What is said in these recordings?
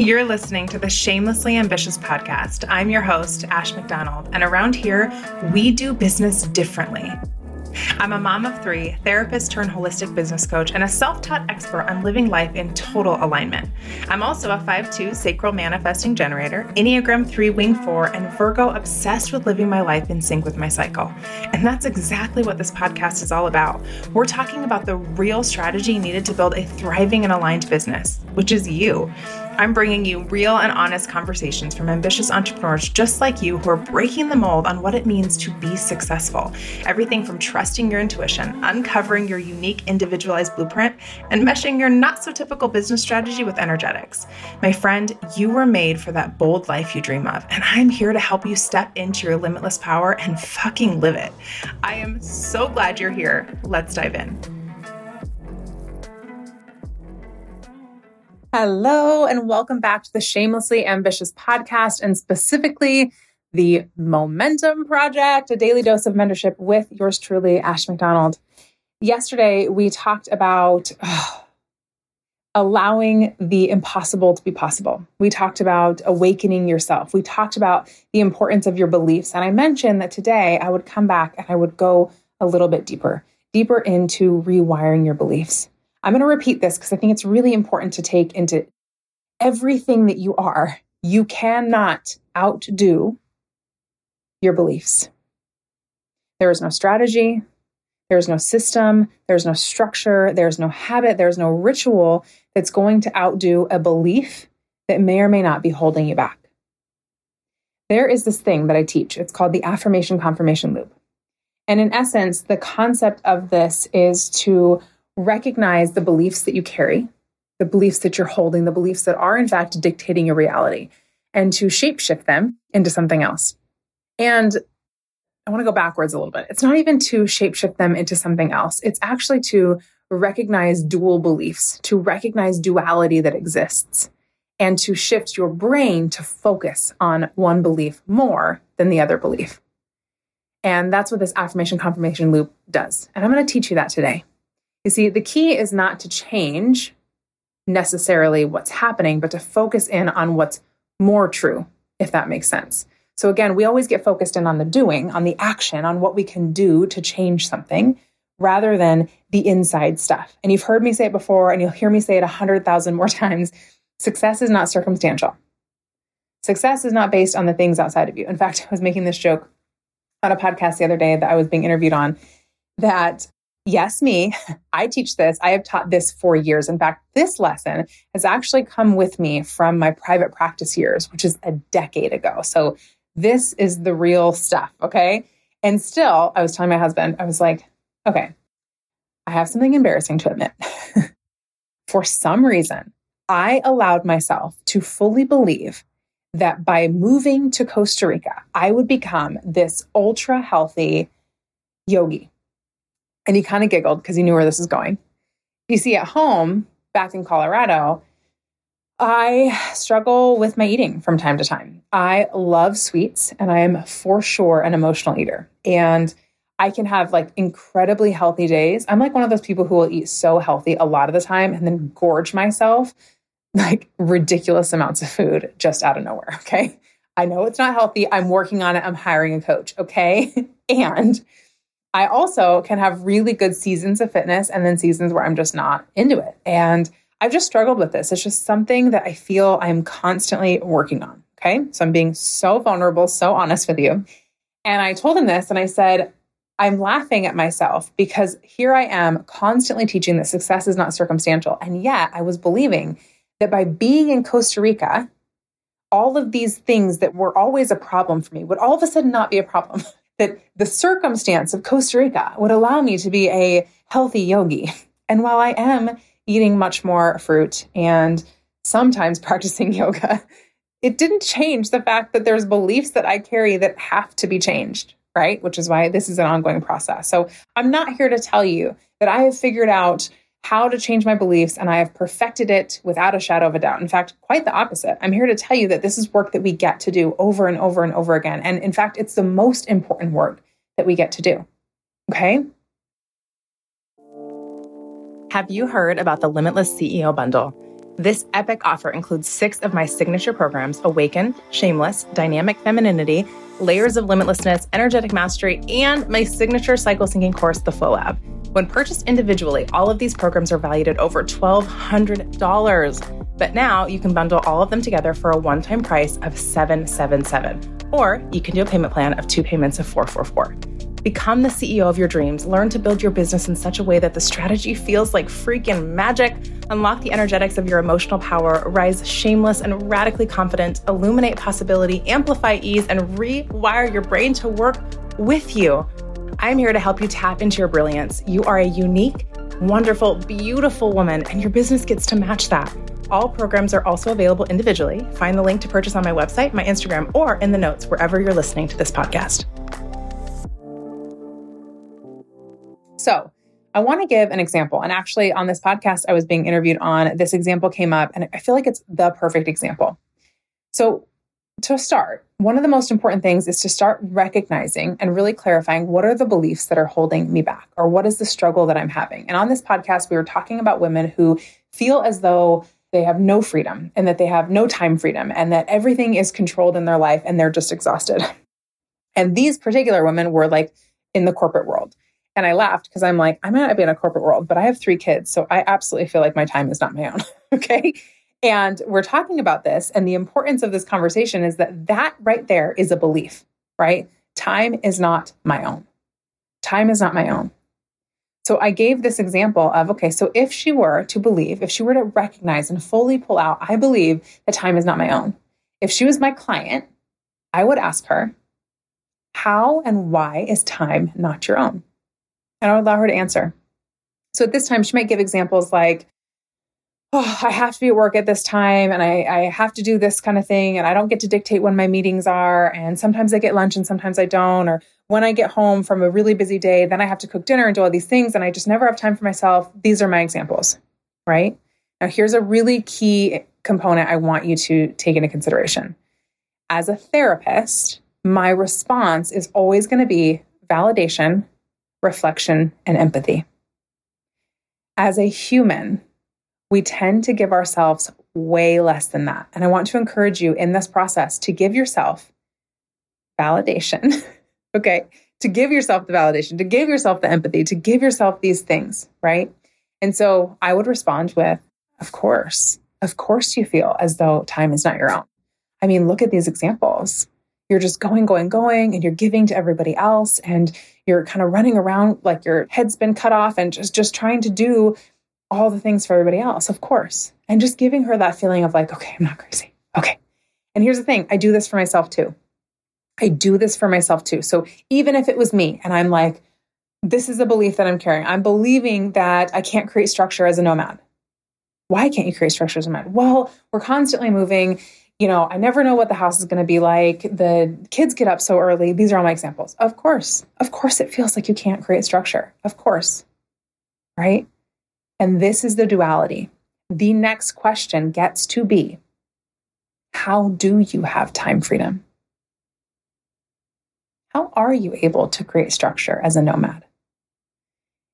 You're listening to the Shamelessly Ambitious podcast. I'm your host, Ash McDonald, and around here, we do business differently. I'm a mom of three, therapist turned holistic business coach, and a self taught expert on living life in total alignment. I'm also a 5'2 sacral manifesting generator, Enneagram 3 wing 4, and Virgo obsessed with living my life in sync with my cycle. And that's exactly what this podcast is all about. We're talking about the real strategy needed to build a thriving and aligned business, which is you. I'm bringing you real and honest conversations from ambitious entrepreneurs just like you who are breaking the mold on what it means to be successful. Everything from trusting your intuition, uncovering your unique individualized blueprint, and meshing your not so typical business strategy with energetics. My friend, you were made for that bold life you dream of, and I'm here to help you step into your limitless power and fucking live it. I am so glad you're here. Let's dive in. Hello, and welcome back to the Shamelessly Ambitious podcast, and specifically the Momentum Project, a daily dose of mentorship with yours truly, Ash McDonald. Yesterday, we talked about allowing the impossible to be possible. We talked about awakening yourself. We talked about the importance of your beliefs. And I mentioned that today I would come back and I would go a little bit deeper, deeper into rewiring your beliefs. I'm going to repeat this because I think it's really important to take into everything that you are. You cannot outdo your beliefs. There is no strategy. There's no system. There's no structure. There's no habit. There's no ritual that's going to outdo a belief that may or may not be holding you back. There is this thing that I teach. It's called the affirmation confirmation loop. And in essence, the concept of this is to recognize the beliefs that you carry, the beliefs that you're holding, the beliefs that are in fact dictating your reality, and to shapeshift them into something else. And I want to go backwards a little bit. It's not even to shapeshift them into something else. It's actually to recognize dual beliefs, to recognize duality that exists, and to shift your brain to focus on one belief more than the other belief. And that's what this affirmation confirmation loop does. And I'm going to teach you that today. You see, the key is not to change necessarily what's happening, but to focus in on what's more true, if that makes sense. So again, we always get focused in on the doing, on the action, on what we can do to change something rather than the inside stuff. And you've heard me say it before, and you'll hear me say it a hundred thousand more times. Success is not circumstantial. Success is not based on the things outside of you. In fact, I was making this joke on a podcast the other day that I was being interviewed on that yes, me, I teach this. I have taught this for years. In fact, this lesson has actually come with me from my private practice years, which is a decade ago. So this is the real stuff. Okay. And still, I was telling my husband, I was like, okay, I have something embarrassing to admit. for some reason, I allowed myself to fully believe that by moving to Costa Rica, I would become this ultra healthy yogi and he kind of giggled because he knew where this was going. You see, at home, back in Colorado, I struggle with my eating from time to time. I love sweets and I am for sure an emotional eater. And I can have like incredibly healthy days. I'm like one of those people who will eat so healthy a lot of the time and then gorge myself like ridiculous amounts of food just out of nowhere. Okay. I know it's not healthy. I'm working on it. I'm hiring a coach. Okay. and I also can have really good seasons of fitness and then seasons where I'm just not into it. And I've just struggled with this. It's just something that I feel I'm constantly working on. Okay. So I'm being so vulnerable, so honest with you. And I told him this and I said, I'm laughing at myself because here I am constantly teaching that success is not circumstantial. And yet I was believing that by being in Costa Rica, all of these things that were always a problem for me would all of a sudden not be a problem. that the circumstance of Costa Rica would allow me to be a healthy yogi. And while I am eating much more fruit and sometimes practicing yoga, it didn't change the fact that there's beliefs that I carry that have to be changed, right? Which is why this is an ongoing process. So I'm not here to tell you that I have figured out how to change my beliefs, and I have perfected it without a shadow of a doubt. In fact, quite the opposite. I'm here to tell you that this is work that we get to do over and over and over again. And in fact, it's the most important work that we get to do. Okay? Have you heard about the Limitless CEO Bundle? This epic offer includes six of my signature programs Awaken, Shameless, Dynamic Femininity, Layers of Limitlessness, Energetic Mastery, and my signature cycle syncing course, The Flow Lab. When purchased individually, all of these programs are valued at over $1,200. But now you can bundle all of them together for a one time price of 777. Or you can do a payment plan of two payments of 444. Become the CEO of your dreams. Learn to build your business in such a way that the strategy feels like freaking magic. Unlock the energetics of your emotional power. Rise shameless and radically confident. Illuminate possibility. Amplify ease and rewire your brain to work with you. I'm here to help you tap into your brilliance. You are a unique, wonderful, beautiful woman, and your business gets to match that. All programs are also available individually. Find the link to purchase on my website, my Instagram, or in the notes wherever you're listening to this podcast. So, I want to give an example. And actually, on this podcast, I was being interviewed on this example came up, and I feel like it's the perfect example. So, to start, one of the most important things is to start recognizing and really clarifying what are the beliefs that are holding me back or what is the struggle that I'm having. And on this podcast, we were talking about women who feel as though they have no freedom and that they have no time freedom and that everything is controlled in their life and they're just exhausted. And these particular women were like in the corporate world. And I laughed because I'm like, I might not be in a corporate world, but I have three kids. So I absolutely feel like my time is not my own. okay. And we're talking about this. And the importance of this conversation is that that right there is a belief, right? Time is not my own. Time is not my own. So I gave this example of okay, so if she were to believe, if she were to recognize and fully pull out, I believe that time is not my own. If she was my client, I would ask her, how and why is time not your own? And I would allow her to answer. So at this time, she might give examples like, oh, I have to be at work at this time and I, I have to do this kind of thing and I don't get to dictate when my meetings are. And sometimes I get lunch and sometimes I don't. Or when I get home from a really busy day, then I have to cook dinner and do all these things and I just never have time for myself. These are my examples, right? Now, here's a really key component I want you to take into consideration. As a therapist, my response is always going to be validation, reflection, and empathy. As a human, we tend to give ourselves way less than that. And I want to encourage you in this process to give yourself validation, okay? To give yourself the validation, to give yourself the empathy, to give yourself these things, right? And so I would respond with, of course, of course you feel as though time is not your own. I mean, look at these examples. You're just going, going, going, and you're giving to everybody else, and you're kind of running around like your head's been cut off and just, just trying to do all the things for everybody else, of course. And just giving her that feeling of like, okay, I'm not crazy. Okay. And here's the thing I do this for myself too. I do this for myself too. So even if it was me and I'm like, this is a belief that I'm carrying, I'm believing that I can't create structure as a nomad. Why can't you create structure as a nomad? Well, we're constantly moving. You know, I never know what the house is going to be like. The kids get up so early. These are all my examples. Of course, of course, it feels like you can't create structure. Of course. Right. And this is the duality. The next question gets to be How do you have time freedom? How are you able to create structure as a nomad?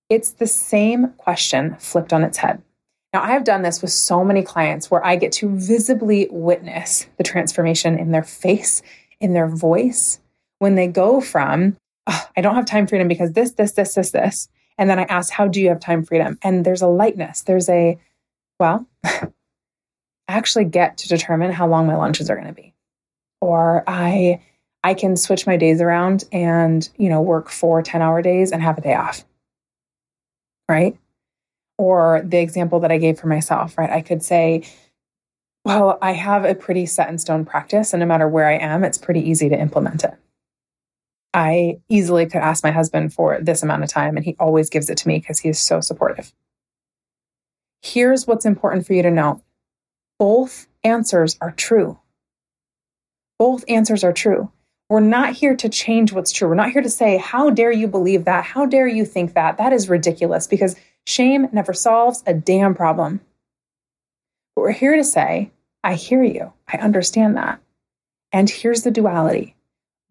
It's the same question flipped on its head. Now, I have done this with so many clients where I get to visibly witness the transformation in their face, in their voice, when they go from, oh, I don't have time freedom because this, this, this, this, this, and then I ask, How do you have time freedom? And there's a lightness. There's a, well, I actually get to determine how long my lunches are going to be. Or I, I can switch my days around and, you know, work four 10 hour days and have a day off. Right. Or the example that I gave for myself, right? I could say, well, I have a pretty set in stone practice, and no matter where I am, it's pretty easy to implement it. I easily could ask my husband for this amount of time, and he always gives it to me because he is so supportive. Here's what's important for you to know both answers are true. Both answers are true. We're not here to change what's true. We're not here to say, How dare you believe that? How dare you think that? That is ridiculous because shame never solves a damn problem. But we're here to say, I hear you. I understand that. And here's the duality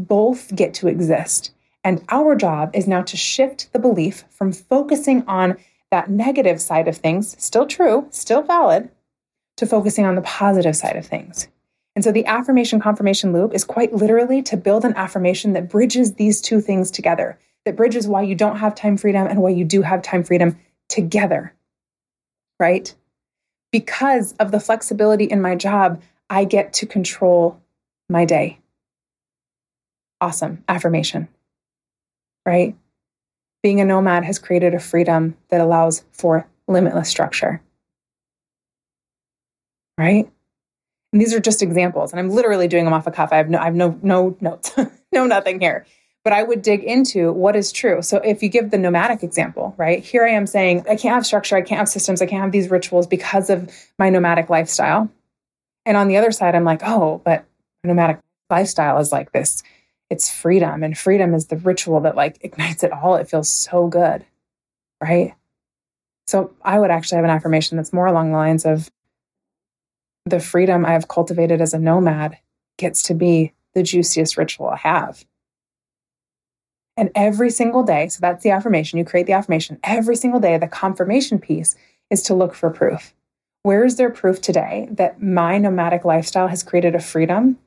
both get to exist. And our job is now to shift the belief from focusing on that negative side of things, still true, still valid, to focusing on the positive side of things. And so the affirmation confirmation loop is quite literally to build an affirmation that bridges these two things together, that bridges why you don't have time freedom and why you do have time freedom together. Right? Because of the flexibility in my job, I get to control my day. Awesome affirmation. Right? Being a nomad has created a freedom that allows for limitless structure. Right? And these are just examples, and I'm literally doing them off a cuff. I have no, I have no, no notes, no nothing here. But I would dig into what is true. So if you give the nomadic example, right? Here I am saying I can't have structure, I can't have systems, I can't have these rituals because of my nomadic lifestyle. And on the other side, I'm like, oh, but nomadic lifestyle is like this. It's freedom, and freedom is the ritual that like ignites it all. It feels so good, right? So I would actually have an affirmation that's more along the lines of the freedom I've cultivated as a nomad gets to be the juiciest ritual I have. And every single day, so that's the affirmation, you create the affirmation. Every single day, the confirmation piece is to look for proof. Where is there proof today that my nomadic lifestyle has created a freedom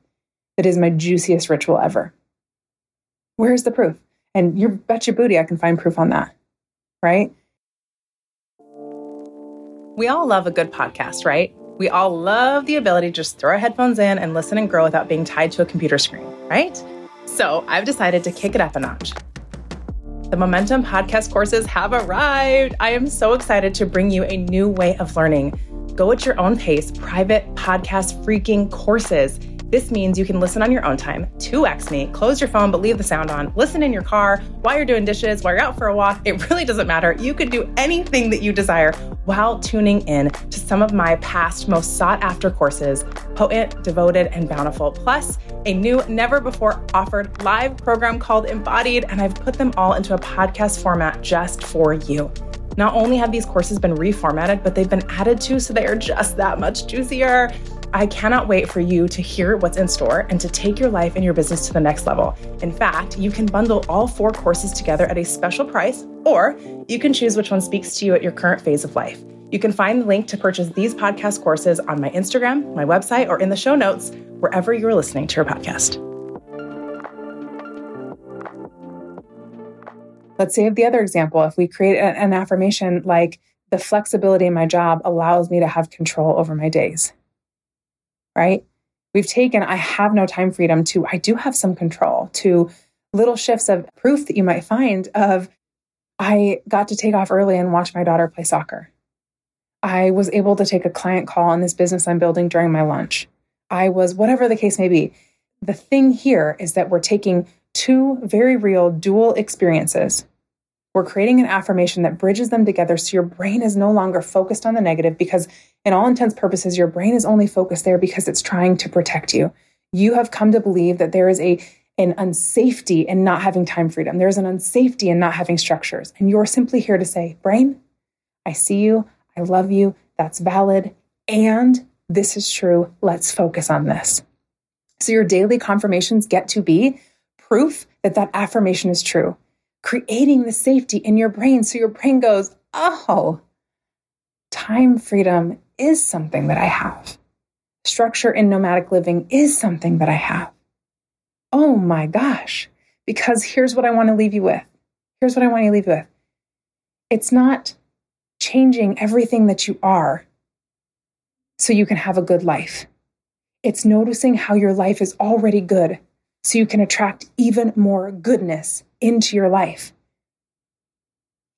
that is my juiciest ritual ever? Where's the proof? And you bet your booty I can find proof on that, right? We all love a good podcast, right? We all love the ability to just throw our headphones in and listen and grow without being tied to a computer screen, right? So I've decided to kick it up a notch. The Momentum podcast courses have arrived. I am so excited to bring you a new way of learning. Go at your own pace, private podcast freaking courses this means you can listen on your own time, 2x me, close your phone but leave the sound on, listen in your car, while you're doing dishes, while you're out for a walk. It really doesn't matter. You can do anything that you desire while tuning in to some of my past most sought after courses Potent, Devoted, and Bountiful, plus a new, never before offered live program called Embodied. And I've put them all into a podcast format just for you. Not only have these courses been reformatted, but they've been added to so they are just that much juicier. I cannot wait for you to hear what's in store and to take your life and your business to the next level. In fact, you can bundle all four courses together at a special price, or you can choose which one speaks to you at your current phase of life. You can find the link to purchase these podcast courses on my Instagram, my website, or in the show notes, wherever you're listening to your podcast. Let's say of the other example. If we create an affirmation like, the flexibility in my job allows me to have control over my days right? We've taken, I have no time freedom to, I do have some control to little shifts of proof that you might find of, I got to take off early and watch my daughter play soccer. I was able to take a client call on this business I'm building during my lunch. I was, whatever the case may be. The thing here is that we're taking two very real dual experiences we're creating an affirmation that bridges them together so your brain is no longer focused on the negative because, in all intents purposes, your brain is only focused there because it's trying to protect you. You have come to believe that there is a an unsafety in not having time freedom. There's an unsafety in not having structures. And you're simply here to say, brain, I see you. I love you. That's valid. And this is true. Let's focus on this. So your daily confirmations get to be proof that that affirmation is true creating the safety in your brain so your brain goes, oh, time freedom is something that I have. Structure in nomadic living is something that I have. Oh my gosh. Because here's what I want to leave you with. Here's what I want to leave you with. It's not changing everything that you are so you can have a good life. It's noticing how your life is already good so you can attract even more goodness into your life.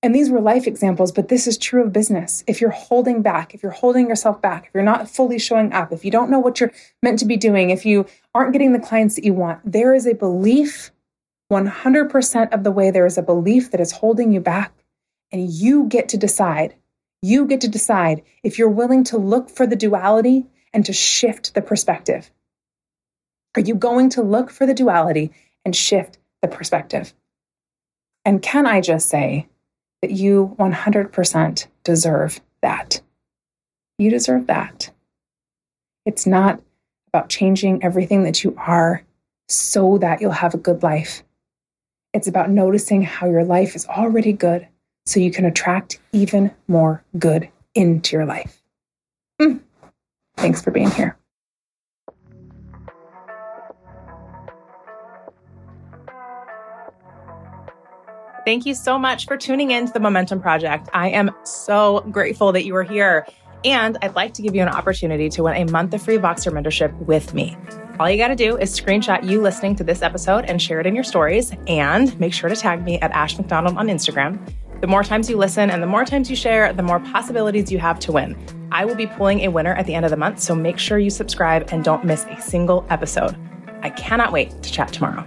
And these were life examples, but this is true of business. If you're holding back, if you're holding yourself back, if you're not fully showing up, if you don't know what you're meant to be doing, if you aren't getting the clients that you want, there is a belief 100% of the way, there is a belief that is holding you back. And you get to decide. You get to decide if you're willing to look for the duality and to shift the perspective. Are you going to look for the duality and shift the perspective? And can I just say that you 100% deserve that? You deserve that. It's not about changing everything that you are so that you'll have a good life. It's about noticing how your life is already good so you can attract even more good into your life. Mm. Thanks for being here. Thank you so much for tuning in to the Momentum Project. I am so grateful that you are here. And I'd like to give you an opportunity to win a month of free Voxer mentorship with me. All you got to do is screenshot you listening to this episode and share it in your stories. And make sure to tag me at Ash McDonald on Instagram. The more times you listen and the more times you share, the more possibilities you have to win. I will be pulling a winner at the end of the month, so make sure you subscribe and don't miss a single episode. I cannot wait to chat tomorrow.